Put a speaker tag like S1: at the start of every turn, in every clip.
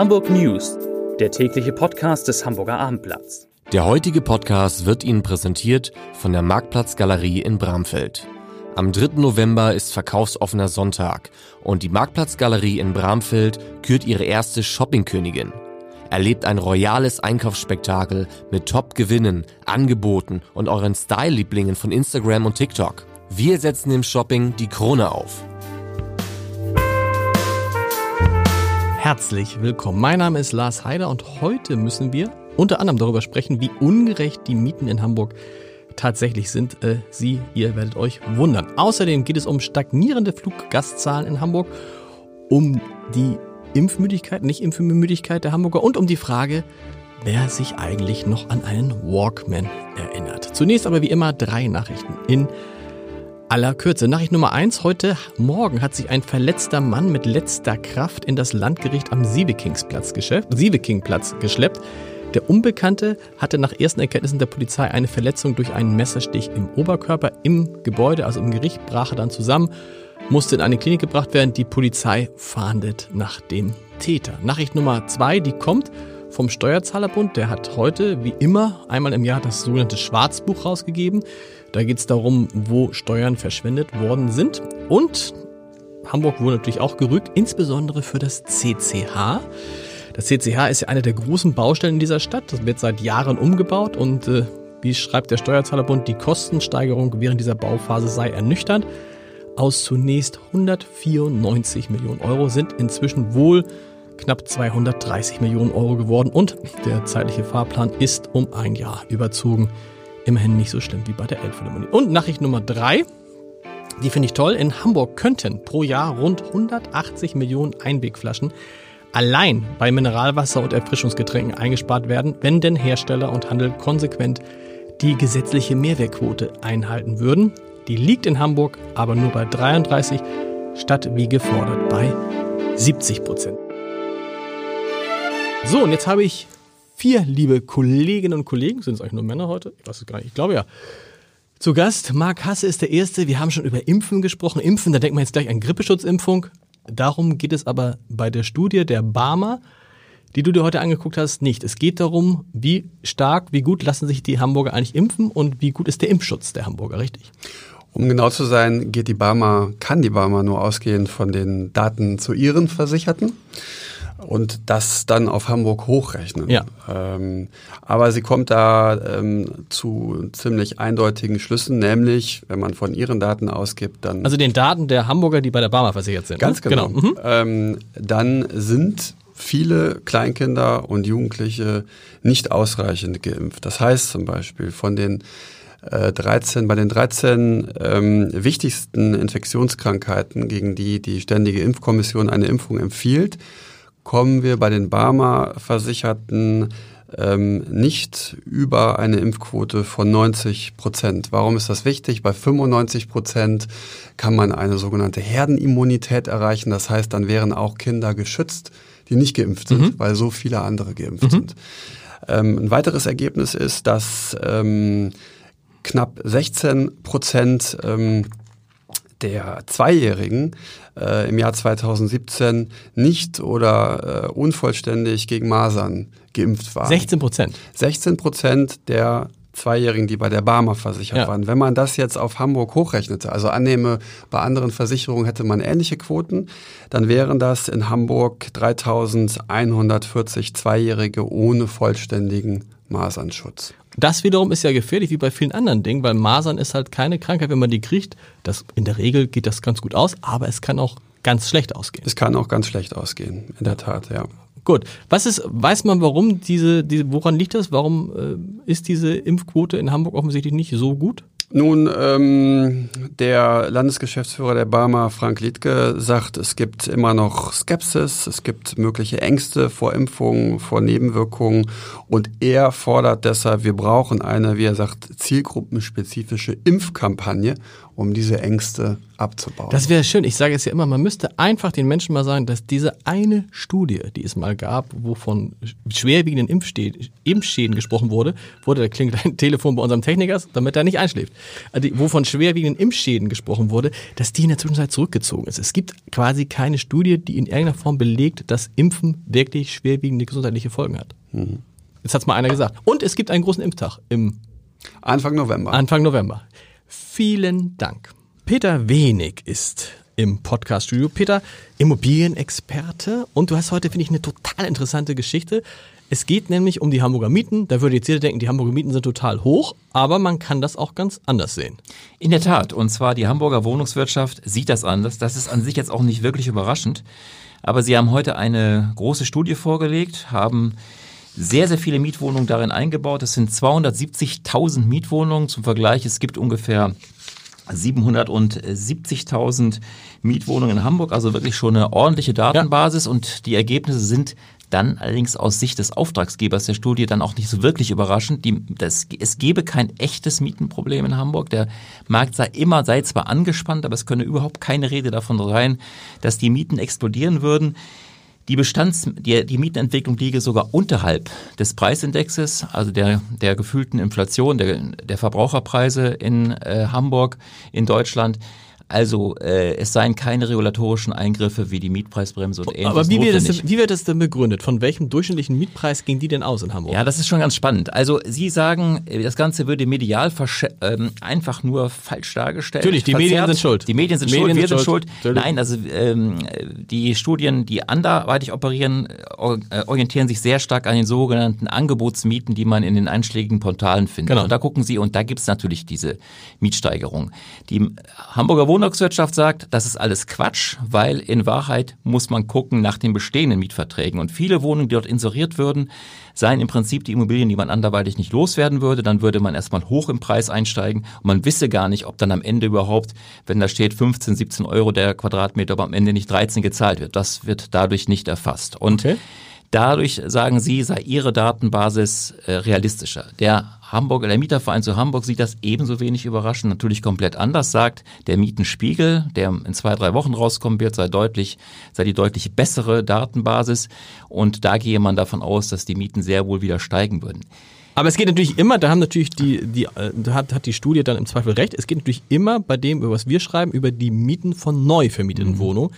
S1: Hamburg News, der tägliche Podcast des Hamburger Abendblatts.
S2: Der heutige Podcast wird Ihnen präsentiert von der Marktplatzgalerie in Bramfeld. Am 3. November ist verkaufsoffener Sonntag und die Marktplatzgalerie in Bramfeld kürt ihre erste Shoppingkönigin. Erlebt ein royales Einkaufsspektakel mit Top-Gewinnen, Angeboten und euren Style-Lieblingen von Instagram und TikTok. Wir setzen im Shopping die Krone auf.
S3: Herzlich willkommen. Mein Name ist Lars Heider und heute müssen wir unter anderem darüber sprechen, wie ungerecht die Mieten in Hamburg tatsächlich sind. Äh, Sie, ihr werdet euch wundern. Außerdem geht es um stagnierende Fluggastzahlen in Hamburg, um die Impfmüdigkeit, nicht Impfmüdigkeit der Hamburger und um die Frage, wer sich eigentlich noch an einen Walkman erinnert. Zunächst aber wie immer drei Nachrichten in aller Kürze. Nachricht Nummer eins. Heute Morgen hat sich ein verletzter Mann mit letzter Kraft in das Landgericht am Sievekingsplatz geschleppt. Der Unbekannte hatte nach ersten Erkenntnissen der Polizei eine Verletzung durch einen Messerstich im Oberkörper. Im Gebäude, also im Gericht, brach er dann zusammen, musste in eine Klinik gebracht werden. Die Polizei fahndet nach dem Täter. Nachricht Nummer zwei, die kommt vom Steuerzahlerbund. Der hat heute, wie immer, einmal im Jahr das sogenannte Schwarzbuch rausgegeben. Da geht es darum, wo Steuern verschwendet worden sind. Und Hamburg wurde natürlich auch gerückt, insbesondere für das CCH. Das CCH ist ja eine der großen Baustellen in dieser Stadt. Das wird seit Jahren umgebaut und äh, wie schreibt der Steuerzahlerbund, die Kostensteigerung während dieser Bauphase sei ernüchternd. Aus zunächst 194 Millionen Euro sind inzwischen wohl knapp 230 Millionen Euro geworden und der zeitliche Fahrplan ist um ein Jahr überzogen. Immerhin nicht so schlimm wie bei der Elbphilharmonie. Und Nachricht Nummer drei, die finde ich toll. In Hamburg könnten pro Jahr rund 180 Millionen Einwegflaschen allein bei Mineralwasser und Erfrischungsgetränken eingespart werden, wenn denn Hersteller und Handel konsequent die gesetzliche Mehrwertquote einhalten würden. Die liegt in Hamburg aber nur bei 33 statt wie gefordert bei 70 Prozent. So, und jetzt habe ich vier liebe Kolleginnen und Kollegen, sind es eigentlich nur Männer heute? Ich weiß es gar nicht, ich glaube ja. Zu Gast, Marc Hasse ist der Erste. Wir haben schon über Impfen gesprochen. Impfen, da denkt man jetzt gleich an Grippeschutzimpfung. Darum geht es aber bei der Studie der Barmer, die du dir heute angeguckt hast, nicht. Es geht darum, wie stark, wie gut lassen sich die Hamburger eigentlich impfen und wie gut ist der Impfschutz der Hamburger, richtig?
S4: Um genau zu sein, geht die Barmer, kann die Barmer nur ausgehen von den Daten zu ihren Versicherten und das dann auf Hamburg hochrechnen.
S3: Ja.
S4: Ähm, aber sie kommt da ähm, zu ziemlich eindeutigen Schlüssen, nämlich wenn man von ihren Daten ausgibt, dann
S3: Also den Daten der Hamburger, die bei der Barmer versichert sind.
S4: ganz
S3: ne?
S4: genau,
S3: Mhm.
S4: Ähm, dann sind viele Kleinkinder und Jugendliche nicht ausreichend geimpft. Das heißt zum Beispiel von den äh, 13, bei den 13 ähm, wichtigsten Infektionskrankheiten, gegen die die Ständige Impfkommission eine Impfung empfiehlt, kommen wir bei den Barmer-Versicherten ähm, nicht über eine Impfquote von 90 Prozent. Warum ist das wichtig? Bei 95 Prozent kann man eine sogenannte Herdenimmunität erreichen. Das heißt, dann wären auch Kinder geschützt, die nicht geimpft sind, weil so viele andere geimpft sind. Ähm, ein weiteres Ergebnis ist, dass ähm, knapp 16 Prozent ähm, der Zweijährigen äh, im Jahr 2017 nicht oder äh, unvollständig gegen Masern geimpft waren.
S3: 16 Prozent.
S4: 16 Prozent der Zweijährigen, die bei der Barmer versichert
S3: Ja.
S4: waren. Wenn man das jetzt auf Hamburg hochrechnete, also annehme, bei anderen Versicherungen hätte man ähnliche Quoten, dann wären das in Hamburg 3140 Zweijährige ohne vollständigen Masernschutz.
S3: Das wiederum ist ja gefährlich wie bei vielen anderen Dingen, weil Masern ist halt keine Krankheit, wenn man die kriegt. Das, in der Regel geht das ganz gut aus, aber es kann auch ganz schlecht ausgehen.
S4: Es kann auch ganz schlecht ausgehen, in der Tat, ja.
S3: Gut. Was ist, weiß man, warum diese, diese woran liegt das? Warum äh, ist diese Impfquote in Hamburg offensichtlich nicht so gut?
S4: Nun, ähm, der Landesgeschäftsführer der Barmer, Frank Liedke, sagt, es gibt immer noch Skepsis, es gibt mögliche Ängste vor Impfungen, vor Nebenwirkungen. Und er fordert deshalb, wir brauchen eine, wie er sagt, zielgruppenspezifische Impfkampagne, um diese Ängste abzubauen.
S3: Das wäre schön. Ich sage es ja immer, man müsste einfach den Menschen mal sagen, dass diese eine Studie, die es mal gab, wo von schwerwiegenden Impfschäden gesprochen wurde, wurde, da klingt ein Telefon bei unserem Techniker, damit er nicht einschläft, also, wo von schwerwiegenden Impfschäden gesprochen wurde, dass die in der Zwischenzeit zurückgezogen ist. Es gibt quasi keine Studie, die in irgendeiner Form belegt, dass Impfen wirklich schwerwiegende gesundheitliche Folgen hat. Mhm. Jetzt hat es mal einer gesagt. Und es gibt einen großen Impftag im
S4: Anfang November.
S3: Anfang November. Vielen Dank. Peter Wenig ist im Podcast-Studio. Peter, Immobilienexperte. Und du hast heute, finde ich, eine total interessante Geschichte. Es geht nämlich um die Hamburger Mieten. Da würde jetzt jeder denken, die Hamburger Mieten sind total hoch, aber man kann das auch ganz anders sehen.
S5: In der Tat. Und zwar die Hamburger Wohnungswirtschaft sieht das anders. Das ist an sich jetzt auch nicht wirklich überraschend. Aber sie haben heute eine große Studie vorgelegt, haben sehr, sehr viele Mietwohnungen darin eingebaut. Es sind 270.000 Mietwohnungen. Zum Vergleich, es gibt ungefähr 770.000 Mietwohnungen in Hamburg, also wirklich schon eine ordentliche Datenbasis ja. und die Ergebnisse sind dann allerdings aus Sicht des Auftragsgebers der Studie dann auch nicht so wirklich überraschend. Die, das, es gebe kein echtes Mietenproblem in Hamburg. Der Markt sei immer, sei zwar angespannt, aber es könne überhaupt keine Rede davon sein, dass die Mieten explodieren würden. Die Bestands, die, die Mietenentwicklung liege sogar unterhalb des Preisindexes, also der, der gefühlten Inflation, der, der Verbraucherpreise in äh, Hamburg, in Deutschland. Also äh, es seien keine regulatorischen Eingriffe wie die Mietpreisbremse und ähnliches.
S3: Aber wie wird, das, wie wird das denn begründet? Von welchem durchschnittlichen Mietpreis gehen die denn aus in Hamburg?
S5: Ja, das ist schon ganz spannend. Also Sie sagen, das Ganze würde medial ähm, einfach nur falsch dargestellt.
S3: Natürlich, die verzerrt. Medien sind schuld.
S5: Die Medien sind Medien schuld, wir sind schuld. schuld. Nein, also ähm, die Studien, die anderweitig operieren, äh, orientieren sich sehr stark an den sogenannten Angebotsmieten, die man in den einschlägigen Portalen findet. Genau. Und da gucken Sie, und da gibt es natürlich diese Mietsteigerung. Die Hamburger Wohnung Volkswirtschaft sagt, das ist alles Quatsch, weil in Wahrheit muss man gucken nach den bestehenden Mietverträgen. Und viele Wohnungen, die dort inseriert würden, seien im Prinzip die Immobilien, die man anderweitig nicht loswerden würde. Dann würde man erstmal hoch im Preis einsteigen und man wisse gar nicht, ob dann am Ende überhaupt, wenn da steht 15, 17 Euro der Quadratmeter, ob am Ende nicht 13 gezahlt wird. Das wird dadurch nicht erfasst. Und okay. Dadurch, sagen Sie, sei Ihre Datenbasis äh, realistischer. Der Hamburg, der Mieterverein zu Hamburg sieht das ebenso wenig überraschend, natürlich komplett anders, sagt, der Mietenspiegel, der in zwei, drei Wochen rauskommen wird, sei deutlich, sei die deutlich bessere Datenbasis. Und da gehe man davon aus, dass die Mieten sehr wohl wieder steigen würden.
S3: Aber es geht natürlich immer, da haben natürlich die, die, äh, da hat, hat die Studie dann im Zweifel recht, es geht natürlich immer bei dem, über was wir schreiben, über die Mieten von neu vermieteten mhm. Wohnungen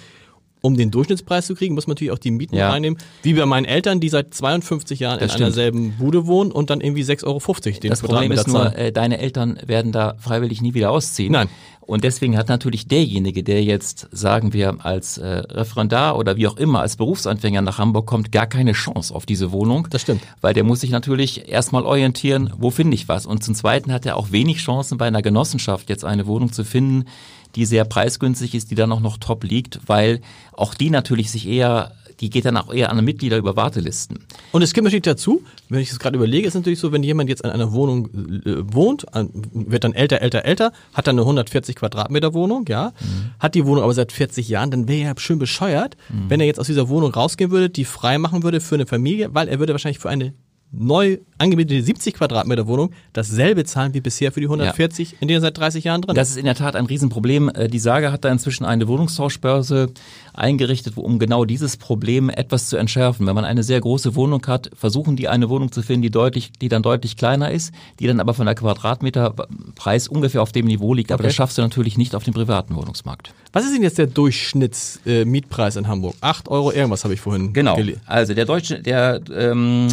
S3: um den Durchschnittspreis zu kriegen, muss man natürlich auch die Mieten ja. reinnehmen. Wie bei meinen Eltern, die seit 52 Jahren das in stimmt. einer selben Bude wohnen und dann irgendwie 6,50 Euro den
S5: Das Problem ist nur, äh, deine Eltern werden da freiwillig nie wieder ausziehen.
S3: Nein.
S5: Und deswegen hat natürlich derjenige, der jetzt, sagen wir, als äh, Referendar oder wie auch immer, als Berufsanfänger nach Hamburg kommt, gar keine Chance auf diese Wohnung.
S3: Das stimmt.
S5: Weil der muss sich natürlich erstmal orientieren, wo finde ich was. Und zum Zweiten hat er auch wenig Chancen, bei einer Genossenschaft jetzt eine Wohnung zu finden, die sehr preisgünstig ist, die dann auch noch top liegt, weil auch die natürlich sich eher die geht dann auch eher an Mitglieder über Wartelisten.
S3: Und es gibt natürlich dazu, wenn ich es gerade überlege, ist natürlich so, wenn jemand jetzt in einer Wohnung äh, wohnt, wird dann älter, älter, älter, hat dann eine 140 Quadratmeter Wohnung, ja, mhm. hat die Wohnung aber seit 40 Jahren, dann wäre er schön bescheuert, mhm. wenn er jetzt aus dieser Wohnung rausgehen würde, die frei machen würde für eine Familie, weil er würde wahrscheinlich für eine neu angemietete 70 Quadratmeter Wohnung dasselbe zahlen wie bisher für die 140, ja. in denen er seit 30 Jahren drin
S5: Das ist in der Tat ein Riesenproblem. Äh, die Sage hat da inzwischen eine Wohnungstauschbörse eingerichtet, um genau dieses Problem etwas zu entschärfen. Wenn man eine sehr große Wohnung hat, versuchen die eine Wohnung zu finden, die deutlich, die dann deutlich kleiner ist, die dann aber von der Quadratmeterpreis ungefähr auf dem Niveau liegt. Aber okay. das schaffst du natürlich nicht auf dem privaten Wohnungsmarkt.
S3: Was ist denn jetzt der Durchschnittsmietpreis äh, in Hamburg? 8 Euro irgendwas habe ich vorhin
S5: Genau. Also der deutsche, der ähm,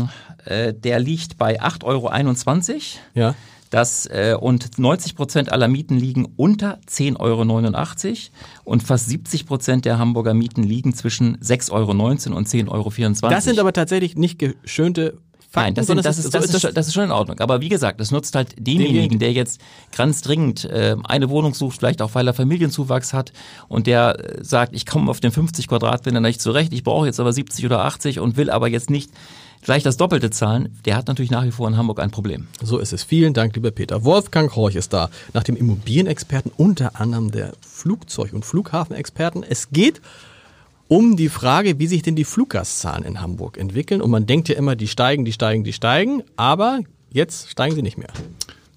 S5: äh, der liegt bei 8,21 Euro.
S3: Ja.
S5: Das, äh, und 90 Prozent aller Mieten liegen unter 10,89 Euro und fast 70 Prozent der Hamburger Mieten liegen zwischen 6,19 Euro und 10,24 Euro.
S3: Das sind aber tatsächlich nicht geschönte Fakten,
S5: Nein, das, sind, das, ist, das, ist, das, ist, schon in Ordnung. Aber wie gesagt, das nutzt halt demjenigen, der jetzt ganz dringend äh, eine Wohnung sucht, vielleicht auch weil er Familienzuwachs hat und der äh, sagt, ich komme auf den 50 Quadratmeter nicht zurecht, ich brauche jetzt aber 70 oder 80 und will aber jetzt nicht gleich das Doppelte zahlen, der hat natürlich nach wie vor in Hamburg ein Problem.
S3: So ist es. Vielen Dank, lieber Peter. Wolfgang Horch ist da, nach dem Immobilienexperten, unter anderem der Flugzeug- und Flughafenexperten. Es geht um die Frage, wie sich denn die Fluggastzahlen in Hamburg entwickeln. Und man denkt ja immer, die steigen, die steigen, die steigen, aber jetzt steigen sie nicht mehr.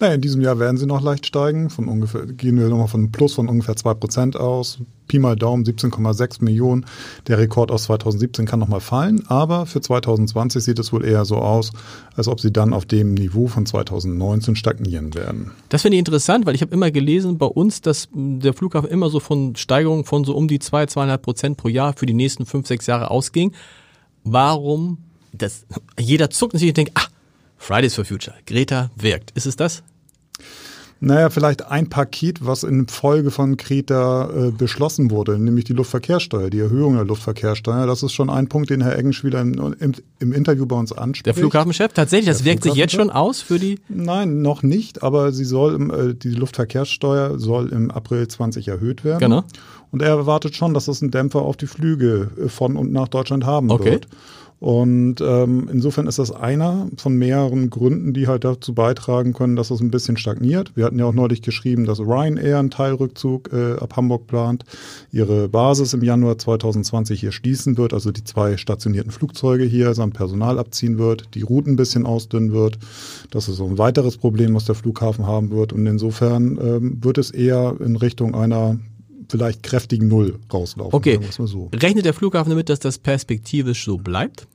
S6: Naja, in diesem Jahr werden sie noch leicht steigen. Von ungefähr, gehen wir nochmal von einem Plus von ungefähr 2% aus. Pi mal Daumen 17,6 Millionen. Der Rekord aus 2017 kann nochmal fallen, aber für 2020 sieht es wohl eher so aus, als ob sie dann auf dem Niveau von 2019 stagnieren werden.
S3: Das finde ich interessant, weil ich habe immer gelesen bei uns, dass der Flughafen immer so von Steigerungen von so um die 2, 2,5 Prozent pro Jahr für die nächsten 5, 6 Jahre ausging. Warum? Das, jeder zuckt natürlich und denkt, ah, Fridays for Future, Greta wirkt. Ist es das?
S6: Naja, vielleicht ein Paket, was in Folge von Kreta äh, beschlossen wurde, nämlich die Luftverkehrssteuer, die Erhöhung der Luftverkehrssteuer. Das ist schon ein Punkt, den Herr Eggenschwiler im, im, im Interview bei uns anspricht.
S3: Der Flughafenchef, tatsächlich, das der wirkt sich jetzt schon aus für die?
S6: Nein, noch nicht, aber sie soll, äh, die Luftverkehrssteuer soll im April 20 erhöht werden.
S3: Genau.
S6: Und er erwartet schon, dass es einen Dämpfer auf die Flüge äh, von und nach Deutschland haben okay. wird. Und ähm, insofern ist das einer von mehreren Gründen, die halt dazu beitragen können, dass es ein bisschen stagniert. Wir hatten ja auch neulich geschrieben, dass Ryanair einen Teilrückzug äh, ab Hamburg plant, ihre Basis im Januar 2020 hier schließen wird, also die zwei stationierten Flugzeuge hier samt Personal abziehen wird, die Routen ein bisschen ausdünnen wird. Das ist so ein weiteres Problem, was der Flughafen haben wird. Und insofern ähm, wird es eher in Richtung einer vielleicht kräftigen Null rauslaufen.
S3: Okay. So. Rechnet der Flughafen damit, dass das perspektivisch so bleibt?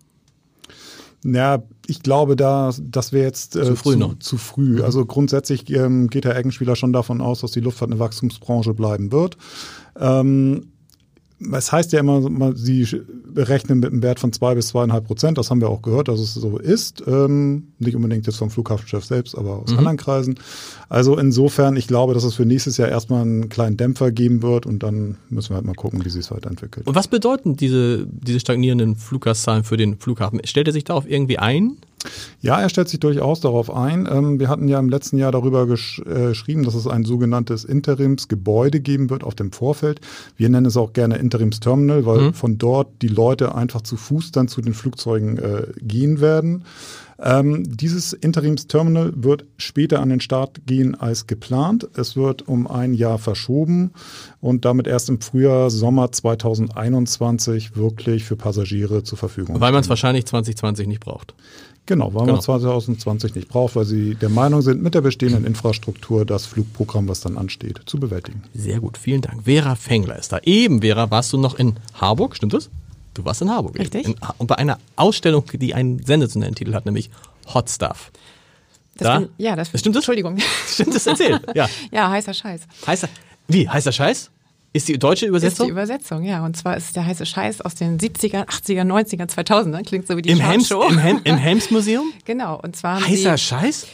S6: Ja, ich glaube, da, das wäre jetzt
S3: äh, zu früh
S6: zu,
S3: noch.
S6: Zu früh. Also grundsätzlich ähm, geht Herr Eggenspieler schon davon aus, dass die Luftfahrt eine Wachstumsbranche bleiben wird. Ähm, es heißt ja immer, sie berechnen mit einem Wert von zwei bis zweieinhalb Prozent. Das haben wir auch gehört, dass es so ist. Ähm, nicht unbedingt jetzt vom Flughafenchef selbst, aber aus mhm. anderen Kreisen. Also insofern, ich glaube, dass es für nächstes Jahr erstmal einen kleinen Dämpfer geben wird und dann müssen wir halt mal gucken, wie sich es weiterentwickelt.
S3: Und was bedeuten diese, diese stagnierenden Fluggaszahlen für den Flughafen? Stellt er sich darauf irgendwie ein?
S6: Ja, er stellt sich durchaus darauf ein. Ähm, wir hatten ja im letzten Jahr darüber gesch äh, geschrieben, dass es ein sogenanntes Interimsgebäude geben wird auf dem Vorfeld. Wir nennen es auch gerne Interimsterminal, weil mhm. von dort die Leute einfach zu Fuß dann zu den Flugzeugen äh, gehen werden. Ähm, dieses Interimsterminal wird später an den Start gehen als geplant. Es wird um ein Jahr verschoben und damit erst im Frühjahr, Sommer 2021 wirklich für Passagiere zur Verfügung.
S3: Weil man es wahrscheinlich 2020 nicht braucht.
S6: Genau, weil genau. man 2020 nicht braucht, weil sie der Meinung sind, mit der bestehenden Infrastruktur das Flugprogramm, was dann ansteht, zu bewältigen.
S3: Sehr gut, vielen Dank. Vera Fengler ist da. Eben, Vera, warst du noch in Harburg, stimmt das? Du warst in Harburg.
S7: Richtig.
S3: In, und bei einer Ausstellung, die einen sensationellen Titel hat, nämlich Hot Stuff.
S7: Das da? Bin, ja, das
S3: stimmt das?
S7: Entschuldigung.
S3: Stimmt das? Erzähl. Ja.
S7: ja, heißer Scheiß.
S3: Heißer, wie? Heißer Scheiß? Ist die deutsche Übersetzung?
S7: Ist die Übersetzung, ja. Und zwar ist der heiße Scheiß aus den 70er, 80er, 90er, 2000er. Klingt so wie die
S3: Im Helms, Im, Hem, Im Helms Museum?
S7: genau. Und zwar
S3: heißer Scheiß?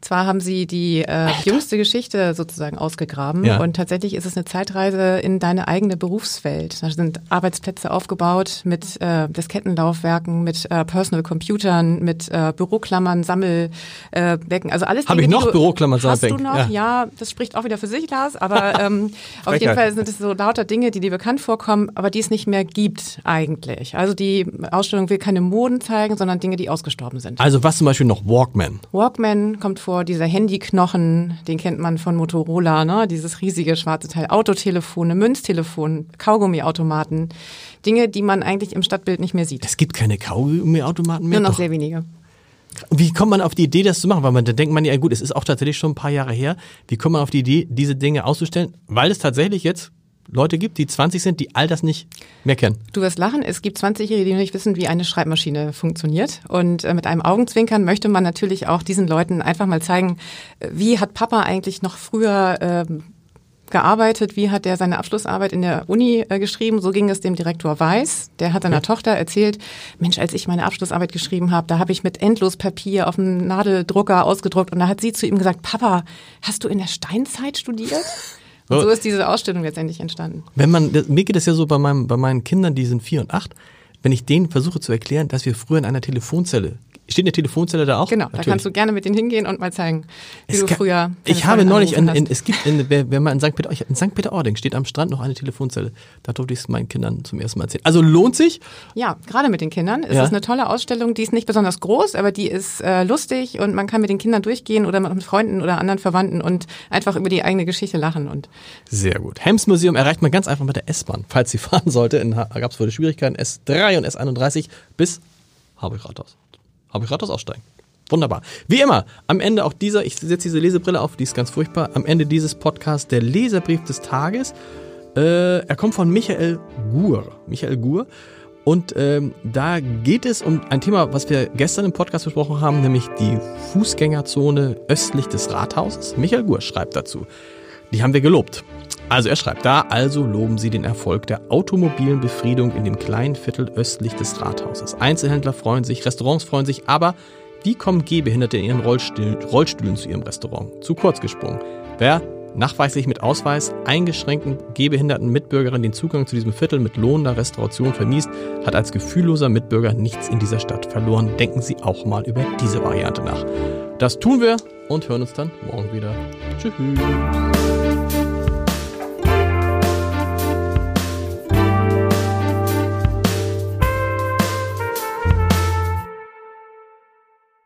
S7: Zwar haben sie die äh, jüngste Geschichte sozusagen ausgegraben ja. und tatsächlich ist es eine Zeitreise in deine eigene Berufswelt. Da sind Arbeitsplätze aufgebaut mit äh, Diskettenlaufwerken, mit äh, Personal Computern, mit äh, Büroklammern, Sammelbecken, äh, also alles.
S3: Habe ich noch Büroklammern,
S7: Sammelbecken? Hast du noch? Ja. ja. das spricht auch wieder für sich, Lars. Aber ähm, auf jeden Fall sind es so lauter Dinge, die dir bekannt vorkommen, aber die es nicht mehr gibt eigentlich. Also die Ausstellung will keine Moden zeigen, sondern Dinge, die ausgestorben sind.
S3: Also was zum Beispiel noch Walkman?
S7: Walkman kommt vor vor, dieser Handyknochen, den kennt man von Motorola, ne? dieses riesige schwarze Teil, Autotelefone, Münztelefon, Kaugummiautomaten, Dinge, die man eigentlich im Stadtbild nicht mehr sieht.
S3: Es gibt keine Kaugummiautomaten mehr?
S7: Nur noch Doch. sehr wenige.
S3: Wie kommt man auf die Idee, das zu machen? Weil man, da denkt man ja, gut, es ist auch tatsächlich schon ein paar Jahre her. Wie kommt man auf die Idee, diese Dinge auszustellen? Weil es tatsächlich jetzt Leute gibt, die 20 sind, die all das nicht mehr kennen.
S7: Du wirst lachen, es gibt 20-Jährige, die nicht wissen, wie eine Schreibmaschine funktioniert. Und äh, mit einem Augenzwinkern möchte man natürlich auch diesen Leuten einfach mal zeigen, äh, wie hat Papa eigentlich noch früher äh, gearbeitet, wie hat er seine Abschlussarbeit in der Uni äh, geschrieben. So ging es dem Direktor Weiß. Der hat seiner ja. Tochter erzählt, Mensch, als ich meine Abschlussarbeit geschrieben habe, da habe ich mit Endlospapier auf dem Nadeldrucker ausgedruckt und da hat sie zu ihm gesagt, Papa, hast du in der Steinzeit studiert? Und so ist diese Ausstellung letztendlich entstanden.
S3: Wenn man, mir geht es ja so bei, meinem, bei meinen Kindern, die sind vier und acht, wenn ich denen versuche zu erklären, dass wir früher in einer Telefonzelle Steht eine Telefonzelle da auch?
S7: Genau, Natürlich. da kannst du gerne mit denen hingehen und mal zeigen, wie es du früher.
S3: Ich habe neulich, in, in, es gibt, in, wenn man in St. Peter, in St. Peter-Ording steht am Strand noch eine Telefonzelle. Da durfte ich es meinen Kindern zum ersten Mal erzählen. Also lohnt sich?
S7: Ja, gerade mit den Kindern. Es ja. ist eine tolle Ausstellung, die ist nicht besonders groß, aber die ist äh, lustig und man kann mit den Kindern durchgehen oder mit Freunden oder anderen Verwandten und einfach über die eigene Geschichte lachen. Und
S3: Sehr gut. Hems Museum erreicht man ganz einfach mit der S-Bahn. Falls sie fahren sollte, gab es wohl Schwierigkeiten, S3 und S31 bis Harburg Rathaus. Harburg Rathaus aussteigen. Wunderbar. Wie immer, am Ende auch dieser, ich setze diese Lesebrille auf, die ist ganz furchtbar, am Ende dieses Podcasts der Leserbrief des Tages. Äh, er kommt von Michael Gur. Michael Gur. Und ähm, da geht es um ein Thema, was wir gestern im Podcast besprochen haben, nämlich die Fußgängerzone östlich des Rathauses. Michael Gur schreibt dazu. Die haben wir gelobt. Also er schreibt da, also loben Sie den Erfolg der automobilen Befriedung in dem kleinen Viertel östlich des Rathauses. Einzelhändler freuen sich, Restaurants freuen sich, aber wie kommen Gehbehinderte in ihren Rollstuhl, Rollstühlen zu ihrem Restaurant? Zu kurz gesprungen. Wer nachweislich mit Ausweis eingeschränkten gehbehinderten Mitbürgerinnen den Zugang zu diesem Viertel mit lohnender Restauration vermiest, hat als gefühlloser Mitbürger nichts in dieser Stadt verloren. Denken Sie auch mal über diese Variante nach. Das tun wir und hören uns dann morgen wieder. Tschüss.